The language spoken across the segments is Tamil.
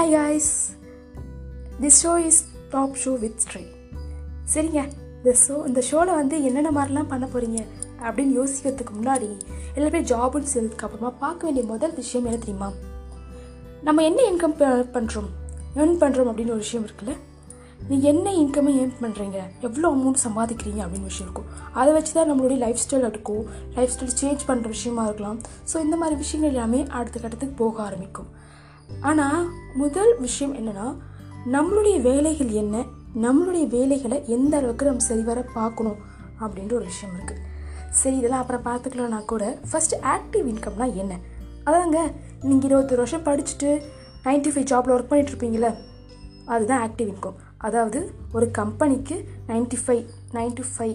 Hi guys the show is top show with ஸ்ட்ரீ சரிங்க. இந்த ஷோ இந்த ஷோவில் வந்து என்னென்ன மாதிரிலாம் பண்ண போகிறீங்க அப்படின்னு யோசிக்கிறதுக்கு முன்னாடி எல்லாருமே ஜாப்னு சேர்ந்ததுக்கு அப்புறமா பார்க்க வேண்டிய முதல் விஷயம் என்ன தெரியுமா? நம்ம என்ன இன்கம் பண்ணுறோம் ஏர்ன் பண்ணுறோம் அப்படின்னு ஒரு விஷயம் இருக்குல்ல? நீங்கள் என்ன இன்கம்மை ஏர்ன் பண்ணுறீங்க எவ்வளோ அமௌண்ட் சம்பாதிக்கிறீங்க அப்படின்னு விஷயம் இருக்கும். அதை வச்சு தான் நம்மளுடைய லைஃப் ஸ்டைல் இருக்கும். லைஃப் ஸ்டைல் சேஞ்ச் பண்ணுற விஷயமா இருக்கலாம். ஸோ இந்த மாதிரி விஷயங்கள் எல்லாமே அடுத்த கட்டத்துக்கு போக ஆரம்பிக்கும். ஆனால் முதல் விஷயம் என்னென்னா நம்மளுடைய வேலைகள் என்ன? நம்மளுடைய வேலைகளை எந்த அளவுக்கு நம்ம சரிவர பார்க்கணும் அப்படின்ற ஒரு விஷயம் இருக்குது சரி இதெல்லாம் அப்புறம் பார்த்துக்கலாம்னா கூட ஃபஸ்ட்டு ஆக்டிவ் இன்கம்னா என்ன? அதாங்க நீங்கள் இருபத்தொரு வருஷம் படிச்சுட்டு நைன்டி ஃபைவ் ஜாபில் ஒர்க் பண்ணிட்டுருப்பீங்களே அதுதான் ஆக்டிவ் இன்கம் அதாவது ஒரு கம்பெனிக்கு ninety five ninety five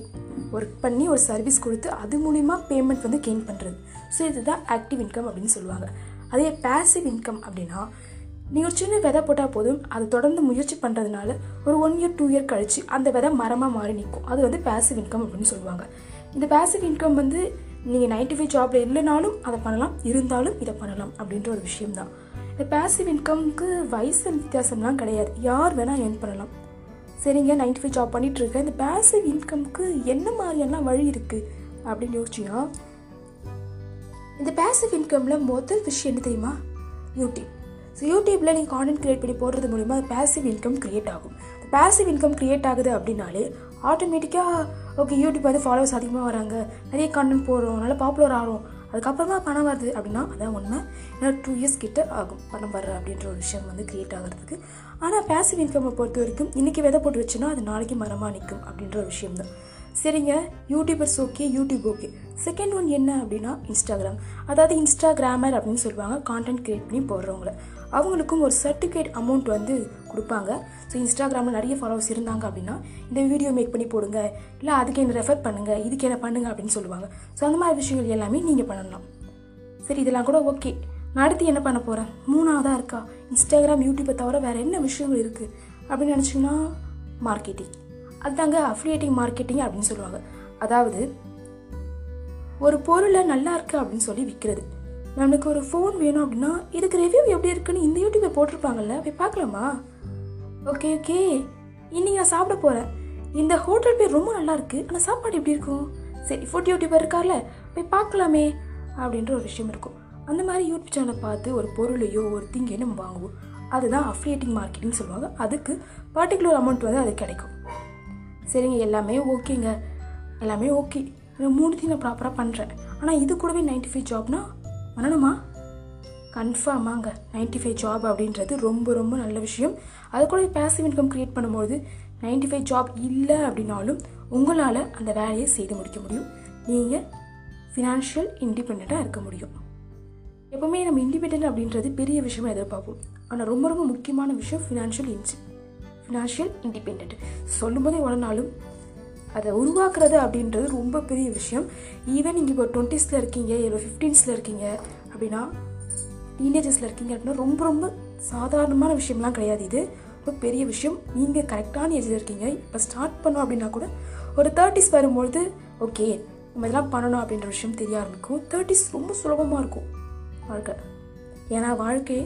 work பண்ணி ஒரு சர்வீஸ் கொடுத்து அது மூலிமா பேமெண்ட் வந்து கெயின் பண்ணுறது ஸோ இதுதான் ஆக்டிவ் இன்கம் அப்படின்னு சொல்லுவாங்க. அதே பேசிவ் இன்கம் அப்படின்னா நீங்கள் ஒரு சின்ன விதை போட்டால் போதும் அதை தொடர்ந்து முயற்சி பண்ணுறதுனால ஒரு ஒன் இயர் டூ இயர் கழித்து அந்த விதை மரமாக மாறி நிற்கும் அது வந்து பேசிவ் இன்கம் அப்படின்னு சொல்லுவாங்க. இந்த பேசிவ் இன்கம் வந்து நீங்கள் நைன்டி ஃபைவ் ஜாபில் இல்லைனாலும் அதை பண்ணலாம் இருந்தாலும் இதை பண்ணலாம் அப்படின்ற ஒரு விஷயம்தான். இந்த பேசிவ் இன்கம்க்கு வயசு வித்தியாசம்லாம் கிடையாது. யார் வேணால் ஏர்ன் பண்ணலாம். சரிங்க நைன்டி ஃபைவ் ஜாப் பண்ணிட்டு இருக்கேன் இந்த பேசிவ் இன்கம்க்கு என்ன மாதிரியெல்லாம் வழி இருக்குது அப்படின்னு யோசிச்சிங்கன்னா இந்த பேசிவ் இன்கமில் முதல் விஷயம் என்ன தெரியுமா? யூடியூப் ஸோ யூடியூப்பில் நீங்கள் கான்டென்ட் க்ரியேட் பண்ணி போடுறது மூலிமா பேசிவ் இன்கம் க்ரியேட் ஆகும். பேசிவ் இன்கம் க்ரியேட் ஆகுது அப்படின்னாலே ஆட்டோமேட்டிக்காக ஓகே யூடியூப் வந்து ஃபாலோவர்ஸ் அதிகமாக வராங்க. நிறைய கான்டென்ட் போடுறோம் நல்லா பாப்புலர் ஆகிறோம். அதுக்கப்புறமா பணம் வருது அப்படின்னா அதான் உண்மை. ஏன்னா டூ இயர்ஸ் கிட்ட ஆகும் பணம் வர்ற அப்படின்ற ஒரு விஷயம் வந்து க்ரியேட் ஆகிறதுக்கு. ஆனால் பேசிவ் இன்கம்மை பொறுத்த வரைக்கும் இன்றைக்கி விதை போட்டு வச்சுன்னா அது நாளைக்கு மரமாக நிற்கும் அப்படின்ற ஒரு விஷயம் தான் சரிங்க YouTubers okay YouTube okay second one என்ன அப்படின்னா இன்ஸ்டாகிராம் அதாவது இன்ஸ்டாகிராமர் அப்படின்னு சொல்லுவாங்க கான்டென்ட் க்ரியேட் பண்ணி போடுறவங்கள. அவங்களுக்கும் ஒரு சர்டிஃபிகேட் அமௌண்ட் வந்து கொடுப்பாங்க. ஸோ இன்ஸ்டாகிராமில் நிறைய ஃபாலோவர்ஸ் இருந்தாங்க அப்படின்னா இந்த வீடியோ மேக் பண்ணி போடுங்க. இல்லை அதுக்கு என்ன ரெஃபர் பண்ணுங்கள் இதுக்கு என்ன பண்ணுங்கள் அப்படின்னு சொல்லுவாங்க. ஸோ அந்த மாதிரி விஷயங்கள் எல்லாமே நீங்கள் பண்ணலாம். சரி இதெல்லாம் கூட ஓகே நான் அடுத்து என்ன பண்ண போகிறேன் மூணாவதாக இருக்கா? இன்ஸ்டாகிராம் யூடியூப்பை தவிர வேறு என்ன விஷயங்கள் இருக்குது அப்படின்னு நினச்சிங்கன்னா மார்க்கெட்டிங் அதுதாங்க அஃபிலியேட்டிங் மார்க்கெட்டிங் அப்படின்னு சொல்லுவாங்க. அதாவது ஒரு பொருளை நல்லா இருக்குது அப்படின்னு சொல்லி விற்கிறது நம்மளுக்கு ஒரு ஃபோன் வேணும் அப்படின்னா இதுக்கு ரிவ்யூ எப்படி இருக்குன்னு இந்த யூடியூப்பை போட்டிருப்பாங்கல்ல போய் பார்க்கலாமா? ஓகே ஓகே இன்னைக்கு நான் சாப்பிட போகிறேன் இந்த ஹோட்டல் பேர் ரொம்ப நல்லா இருக்குது ஆனால் சாப்பாடு எப்படி இருக்கும்? சரி ஃபுட் யூடியூபர் இருக்கார்ல போய் பார்க்கலாமே அப்படின்ற ஒரு விஷயம் இருக்கும். அந்த மாதிரி யூடியூப் சேனலை பார்த்து ஒரு பொருளையோ ஒரு திங்கையோ நம்ம வாங்குவோம். அதுதான் அஃபிலியேட்டிங் மார்க்கெட்டிங் சொல்லுவாங்க. அதுக்கு பர்டிகுலர் அமௌண்ட் வந்து அது கிடைக்கும். சரிங்க எல்லாமே ஓகேங்க. எல்லாமே ஓகே. மூணுத்தையும் நான் ப்ராப்பராக பண்ணுறேன் ஆனால் இது கூடவே நைன்டி ஃபைவ் ஜாப்னா பண்ணணுமா? கன்ஃபார்மாங்க நைன்டி ஃபைவ் ஜாப் அப்படின்றது ரொம்ப ரொம்ப நல்ல விஷயம். அது கூட பேசிவ் இன்கம் க்ரியேட் பண்ணும்போது நைன்டி ஃபைவ் ஜாப் இல்லை அப்படின்னாலும் உங்களால் அந்த வேலையை செய்து முடிக்க முடியும். நீங்கள் ஃபினான்ஷியல் இண்டிபெண்ட்டாக இருக்க முடியும். எப்போவுமே நம்ம இண்டிபெண்ட் அப்படின்றது பெரிய விஷயமாக எதிர்பார்ப்போம். ஆனால் ரொம்ப ரொம்ப முக்கியமான விஷயம் ஃபினான்ஷியல் இன்சி ஃபினான்ஷியல் இண்டிபெண்ட் சொல்லும்போதே உடனாலும் அதை உருவாக்குறது அப்படின்றது ரொம்ப பெரிய விஷயம். ஈவன் நீங்கள் இப்போ டுவெண்ட்டீஸில் இருக்கீங்க இல்லை ஃபிஃப்டீன்ஸில் இருக்கீங்க அப்படின்னா டீனேஜர்ஸில் இருக்கீங்க அப்படின்னா ரொம்ப ரொம்ப சாதாரணமான விஷயம்லாம் கிடையாது இது. ரொம்ப பெரிய விஷயம். நீங்கள் கரெக்டான ஏஜில் இருக்கீங்க. இப்போ ஸ்டார்ட் பண்ணோம் அப்படின்னா கூட ஒரு தேர்ட்டிஸ் வரும்பொழுது ஓகே நம்ம இதெல்லாம் பண்ணணும் அப்படின்ற விஷயம் தெரிய ஆரம்பிக்கும். தேர்ட்டிஸ் ரொம்ப சுலபமாக இருக்கும் வாழ்க்கை. ஏன்னா வாழ்க்கை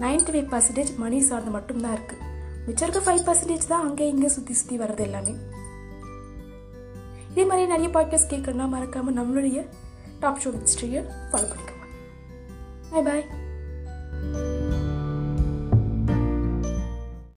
நைன்டி ஃபைவ் பர்சன்டேஜ் மணி சார்ந்து மட்டும்தான் இருக்குது மிச்சம் இருக்க ஃபைவ் பர்சன்டேஜ் தான் அங்கே இங்கே சுற்றி சுற்றி வர்றது எல்லாமே. இதே மாதிரி நிறைய பாட்காஸ்ட் கேட்கணும்னா மறக்காமல் நம்மளுடைய டாப் ஷோ ஹிஸ்ட்ரியை ஃபாலோ பண்ணிக்கோங்க. பாய் பாய்